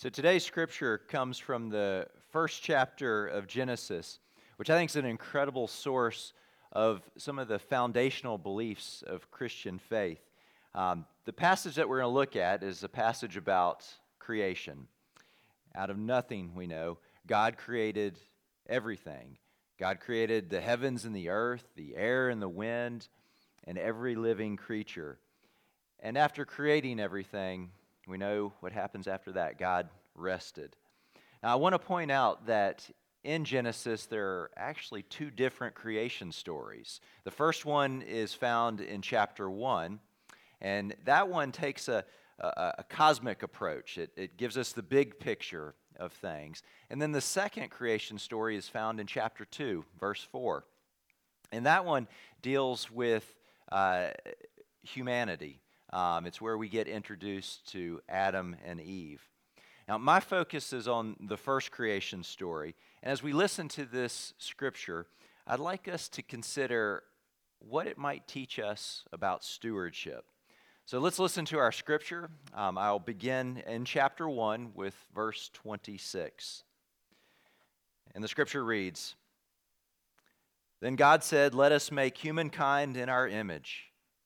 So today's scripture comes from the first chapter of Genesis, which I think is an incredible source of some of the foundational beliefs of Christian faith. Um, the passage that we're going to look at is a passage about creation. Out of nothing, we know, God created everything. God created the heavens and the earth, the air and the wind, and every living creature. And after creating everything, we know what happens after that. God rested. Now, I want to point out that in Genesis, there are actually two different creation stories. The first one is found in chapter 1, and that one takes a, a, a, cosmic approach. It, it gives us the big picture of things. And then the second creation story is found in chapter 2, verse 4. And that one deals with uh, humanity. Um, it's where we get introduced to Adam and Eve. Now, my focus is on the first creation story. And as we listen to this scripture, I'd like us to consider what it might teach us about stewardship. So let's listen to our scripture. Um, I'll begin in chapter 1 with verse 26. And the scripture reads Then God said, Let us make humankind in our image,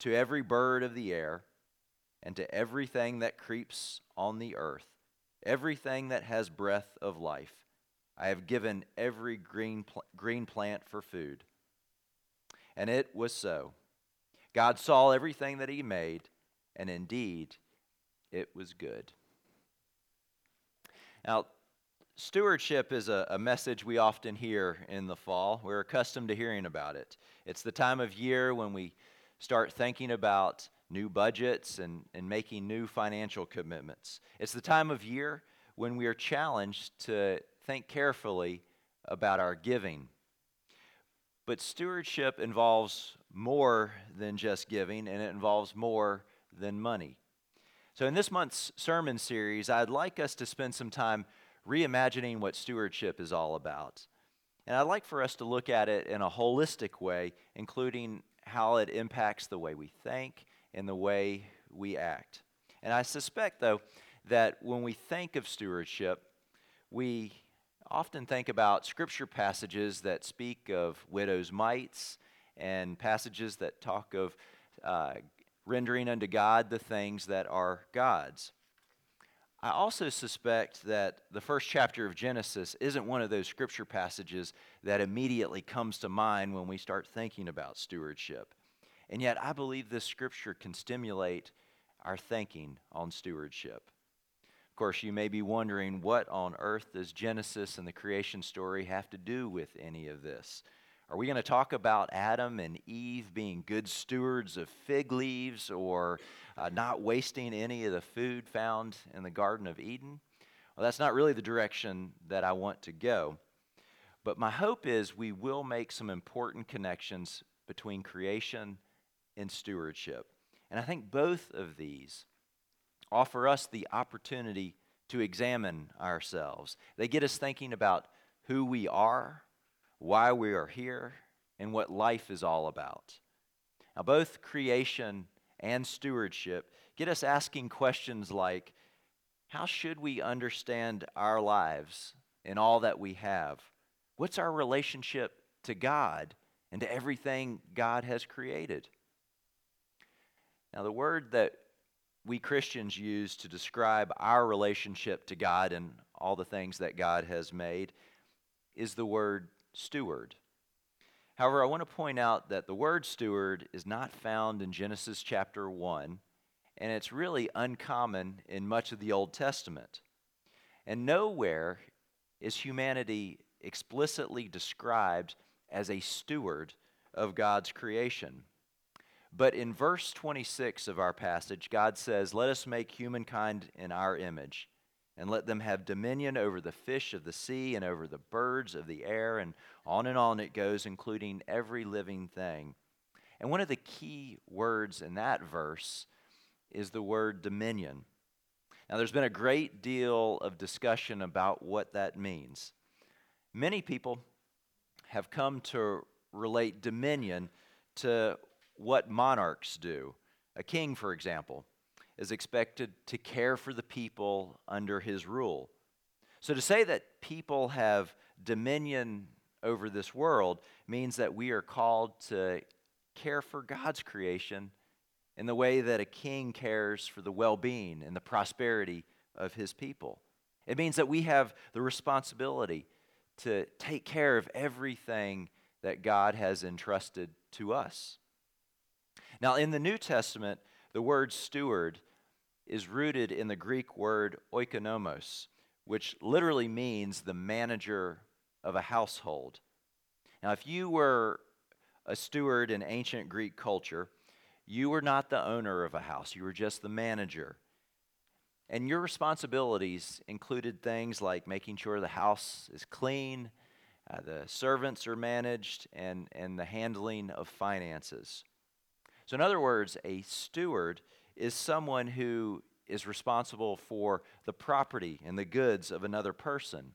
to every bird of the air, and to everything that creeps on the earth, everything that has breath of life. I have given every green, pl- green plant for food. And it was so. God saw everything that He made, and indeed it was good. Now, stewardship is a, a, message we often hear in the fall. We're accustomed to hearing about it. It's the time of year when we start thinking about new budgets and, and making new financial commitments. It's the time of year when we are challenged to think carefully about our giving. But stewardship involves more than just giving, and it involves more than money. So, in this month's sermon series, I'd like us to spend some time reimagining what stewardship is all about. And I'd like for us to look at it in a holistic way, including how it impacts the way we think and the way we act. And I suspect, though, that when we think of stewardship, we often think about scripture passages that speak of widows' mites and passages that talk of uh, rendering unto God the things that are God's. I also suspect that the first chapter of Genesis isn't one of those scripture passages that immediately comes to mind when we start thinking about stewardship. And yet, I believe this scripture can stimulate our thinking on stewardship. Of course, you may be wondering what on earth does Genesis and the creation story have to do with any of this? Are we going to talk about Adam and Eve being good stewards of fig leaves or uh, not wasting any of the food found in the Garden of Eden? Well, that's not really the direction that I want to go. But my hope is we will make some important connections between creation and stewardship. And I think both of these offer us the opportunity to examine ourselves. They get us thinking about who we are, why we are here, and what life is all about. Now, both creation and stewardship get us asking questions like how should we understand our lives and all that we have? What's our relationship to God and to everything God has created? Now, the word that we Christians use to describe our relationship to God and all the things that God has made is the word steward. However, I want to point out that the word steward is not found in Genesis chapter 1, and it's really uncommon in much of the Old Testament. And nowhere is humanity explicitly described as a steward of God's creation. But in verse 26 of our passage, God says, Let us make humankind in our image, and let them have dominion over the fish of the sea and over the birds of the air, and on and on it goes, including every living thing. And one of the key words in that verse is the word dominion. Now, there's been a great deal of discussion about what that means. Many people have come to relate dominion to what monarchs do. A king, for example, is expected to care for the people under his rule. So to say that people have dominion over this world means that we are called to care for God's creation in the way that a king cares for the well being and the prosperity of his people. It means that we have the responsibility to take care of everything that God has entrusted to us. Now, in the New Testament, the word steward is rooted in the Greek word oikonomos, which literally means the manager of a household. Now, if you were a steward in ancient Greek culture, you were not the owner of a house, you were just the manager. And your responsibilities included things like making sure the house is clean, uh, the servants are managed, and, and the handling of finances. So, in other words, a steward is someone who is responsible for the property and the goods of another person.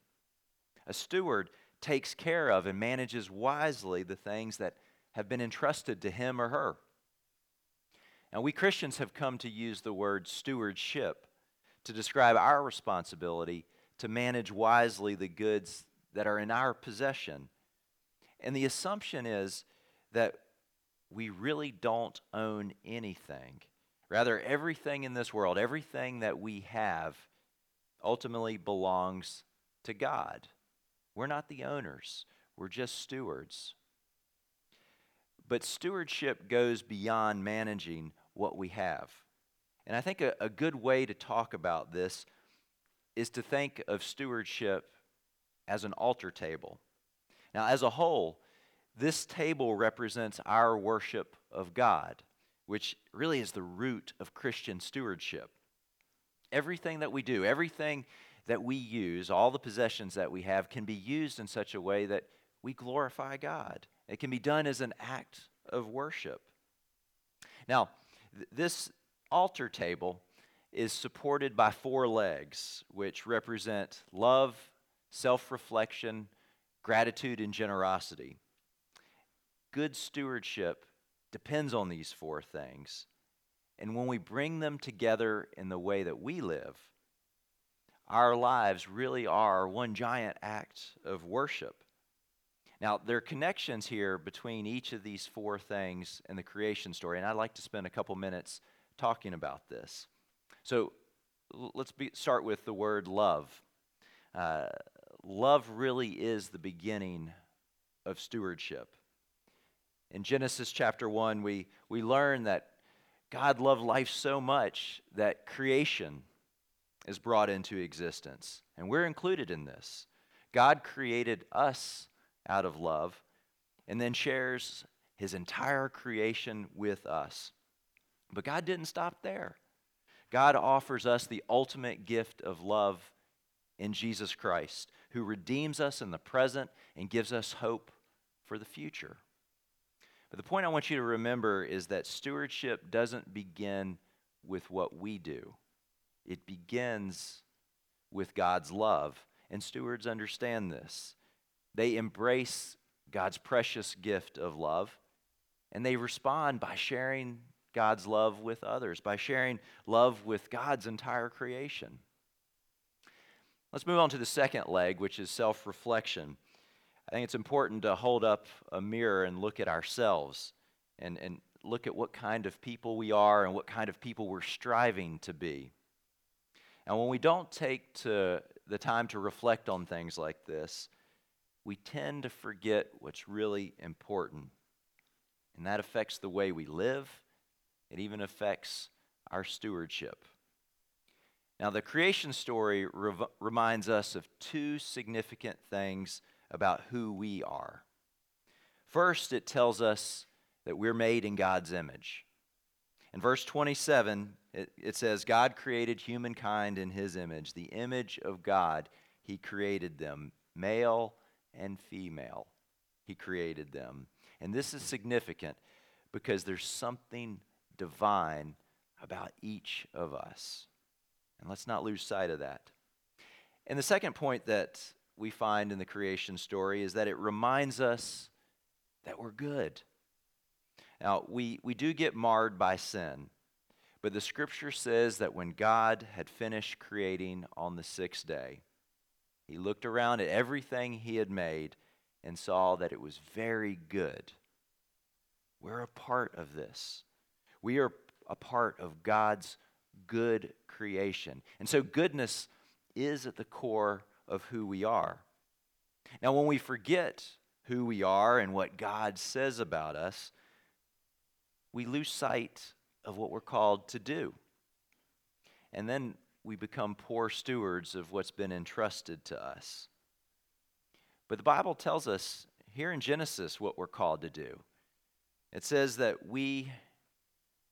A steward takes care of and manages wisely the things that have been entrusted to him or her. Now, we Christians have come to use the word stewardship to describe our responsibility to manage wisely the goods that are in our possession. And the assumption is that we really don't own anything. Rather, everything in this world, everything that we have, ultimately belongs to God. We're not the owners, we're just stewards. But stewardship goes beyond managing what we have. And I think a, a good way to talk about this is to think of stewardship as an altar table. Now, as a whole, this table represents our worship of God, which really is the root of Christian stewardship. Everything that we do, everything that we use, all the possessions that we have, can be used in such a way that we glorify God. It can be done as an act of worship. Now, th- this altar table is supported by four legs, which represent love, self reflection, gratitude, and generosity good stewardship depends on these four things. And when we bring them together in the way that we live, our lives really are one giant act of worship. Now, there are connections here between each of these four things in the creation story, and I'd like to spend a couple minutes talking about this. So, let's be, start with the word love. Uh, love really is the beginning of stewardship. In Genesis chapter 1, we, we learn that God loved life so much that creation is brought into existence. And we're included in this. God created us out of love and then shares his entire creation with us. But God didn't stop there. God offers us the ultimate gift of love in Jesus Christ, who redeems us in the present and gives us hope for the future. But the point I want you to remember is that stewardship doesn't begin with what we do, it begins with God's love. And stewards understand this. They embrace God's precious gift of love, and they respond by sharing God's love with others, by sharing love with God's entire creation. Let's move on to the second leg, which is self reflection. I think it's important to hold up a mirror and look at ourselves and, and look at what kind of people we are and what kind of people we're striving to be. And when we don't take to the time to reflect on things like this, we tend to forget what's really important. And that affects the way we live, it even affects our stewardship. Now, the creation story rev- reminds us of two significant things about who we are. First, it tells us that we're made in God's image. In verse 27, it, it, says, God created humankind in his image. The image of God, he created them, male and female. He created them. And this is significant because there's something divine about each of us. And let's not lose sight of that. And the second point that we find in the creation story is that it reminds us that we're good. Now, we, we do get marred by sin, but the scripture says that when God had finished creating on the sixth day, he looked around at everything he had made and saw that it was very good. We're a part of this. We are a part of God's good creation. And so, goodness is at the core of who we are. Now, when we forget who we are and what God says about us, we lose sight of what we're called to do. And then we become poor stewards of what's been entrusted to us. But the Bible tells us here in Genesis what we're called to do. It says that we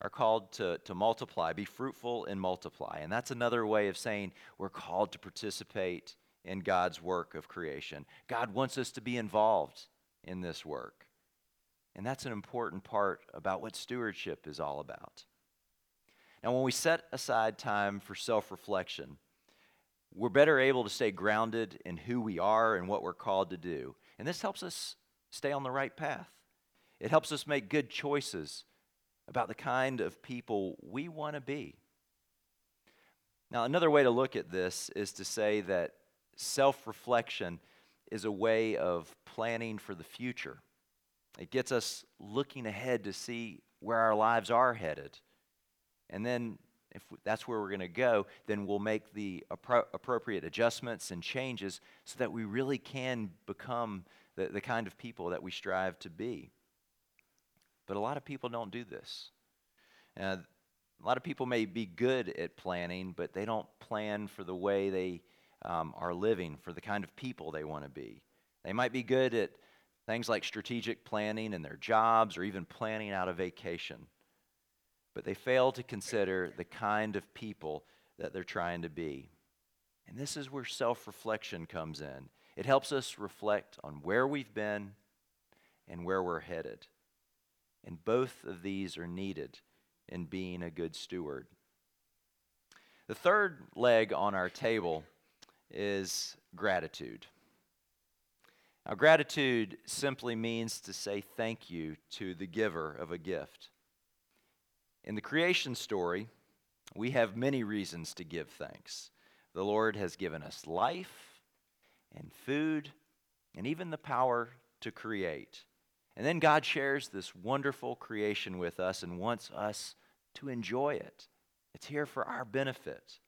are called to, to multiply, be fruitful and multiply. And that's another way of saying we're called to participate in God's work of creation. God wants us to be involved in this work. And that's an important part about what stewardship is all about. Now, when we set aside time for self reflection, we're better able to stay grounded in who we are and what we're called to do. And this helps us stay on the right path. It helps us make good choices about the kind of people we want to be. Now, another way to look at this is to say that self reflection is a way of planning for the future. It gets us looking ahead to see where our lives are headed. And then, if that's where we're going to go, then we'll make the appro- appropriate adjustments and changes so that we really can become the, the kind of people that we strive to be. But a lot of people don't do this. Uh, a lot of people may be good at planning, but they don't plan for the way they um, are living, for the kind of people they want to be. They might be good at things like strategic planning in their jobs or even planning out a vacation, but they fail to consider the kind of people that they're trying to be. And this is where self reflection comes in. It helps us reflect on where we've been and where we're headed. And both of these are needed in being a good steward. The third leg on our table is gratitude. Now, gratitude simply means to say thank you to the giver of a gift. In the creation story, we have many reasons to give thanks. The Lord has given us life and food and even the power to create. And then God shares this wonderful creation with us and wants us to enjoy it. It's here for our benefit.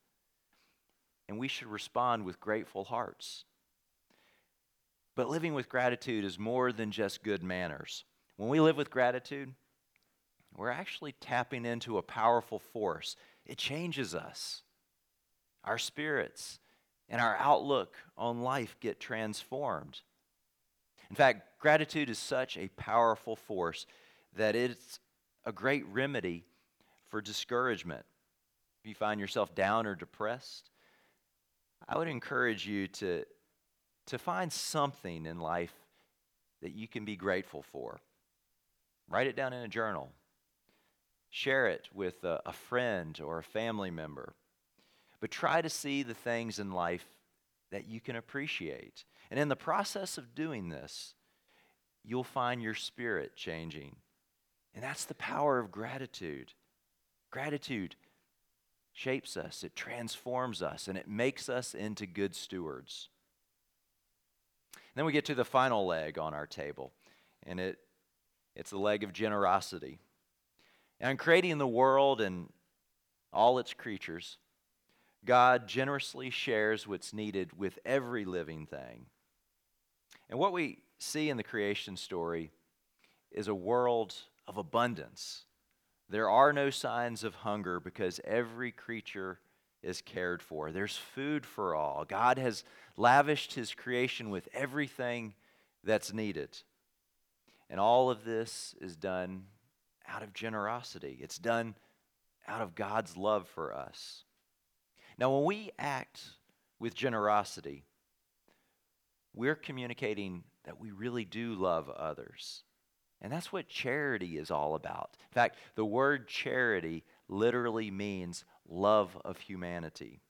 And we should respond with grateful hearts. But living with gratitude is more than just good manners. When we live with gratitude, we're actually tapping into a powerful force. It changes us. Our spirits and our outlook on life get transformed. In fact, gratitude is such a powerful force that it's a great remedy for discouragement. If you find yourself down or depressed, I would encourage you to, to find something in life that you can be grateful for. Write it down in a journal. Share it with a, a friend or a family member. But try to see the things in life that you can appreciate. And in the process of doing this, you'll find your spirit changing. And that's the power of gratitude. Gratitude shapes us, it transforms us, and it makes us into good stewards. And then we get to the final leg on our table, and it, it's the leg of generosity. And in creating the world and all its creatures, God generously shares what's needed with every living thing. And what we see in the creation story is a world of abundance. There are no signs of hunger because every creature is cared for. There's food for all. God has lavished his creation with everything that's needed. And all of this is done out of generosity, it's done out of God's love for us. Now, when we act with generosity, we're communicating that we really do love others. And that's what charity is all about. In fact, the word charity literally means love of humanity.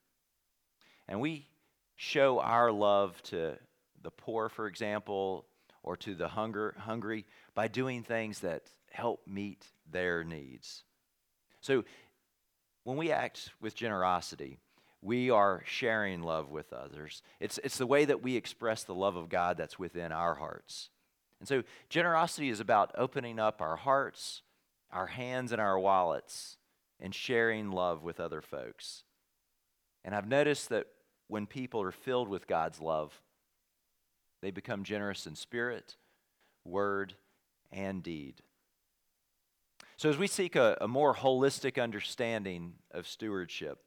And we show our love to the poor, for example, or to the hunger, hungry by doing things that help meet their needs. So when we act with generosity, we are sharing love with others. It's, it's the way that we express the love of God that's within our hearts. And so, generosity is about opening up our hearts, our hands, and our wallets and sharing love with other folks. And I've noticed that when people are filled with God's love, they become generous in spirit, word, and deed. So, as we seek a, a more holistic understanding of stewardship,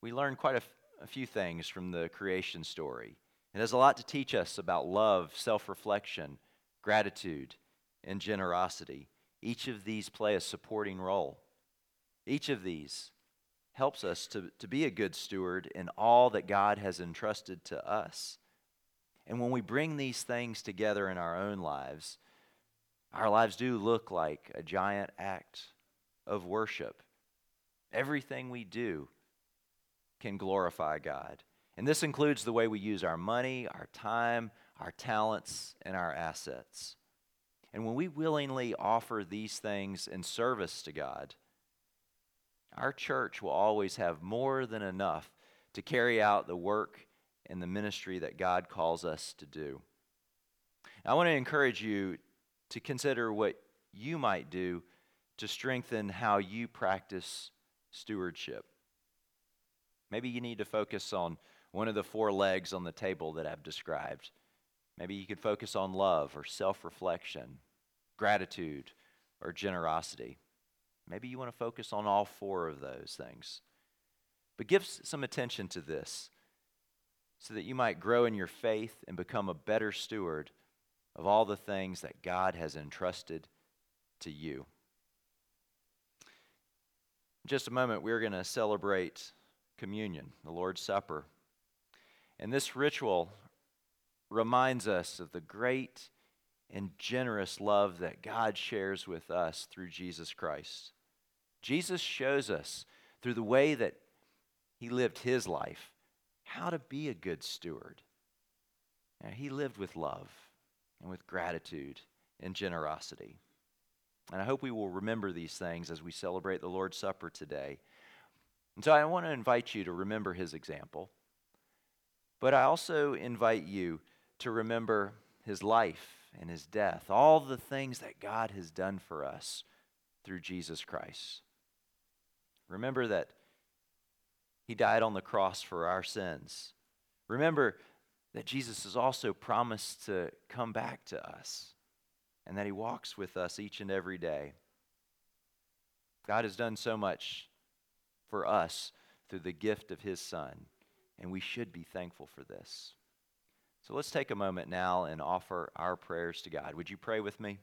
we learn quite a, f- a few things from the creation story. It has a lot to teach us about love, self reflection, gratitude, and generosity. Each of these play a supporting role. Each of these helps us to, to be a good steward in all that God has entrusted to us. And when we bring these things together in our own lives, our lives do look like a giant act of worship. Everything we do can glorify God. And this includes the way we use our money, our time, our talents, and our assets. And when we willingly offer these things in service to God, our church will always have more than enough to carry out the work and the ministry that God calls us to do. I want to encourage you to consider what you might do to strengthen how you practice stewardship. Maybe you need to focus on one of the four legs on the table that I've described. Maybe you could focus on love or self reflection, gratitude or generosity. Maybe you want to focus on all four of those things. But give some attention to this so that you might grow in your faith and become a better steward of all the things that God has entrusted to you. In just a moment, we're going to celebrate communion, the Lord's Supper. And this ritual reminds us of the great and generous love that God shares with us through Jesus Christ. Jesus shows us through the way that he lived his life how to be a good steward. Now, he lived with love and with gratitude and generosity. And I hope we will remember these things as we celebrate the Lord's Supper today. And so I want to invite you to remember his example. But I also invite you to remember his life and his death, all the things that God has done for us through Jesus Christ. Remember that he died on the cross for our sins. Remember that Jesus has also promised to come back to us and that he walks with us each and every day. God has done so much for us through the gift of his Son and we should be thankful for this. So let's take a moment now and offer our prayers to God. Would you pray with me?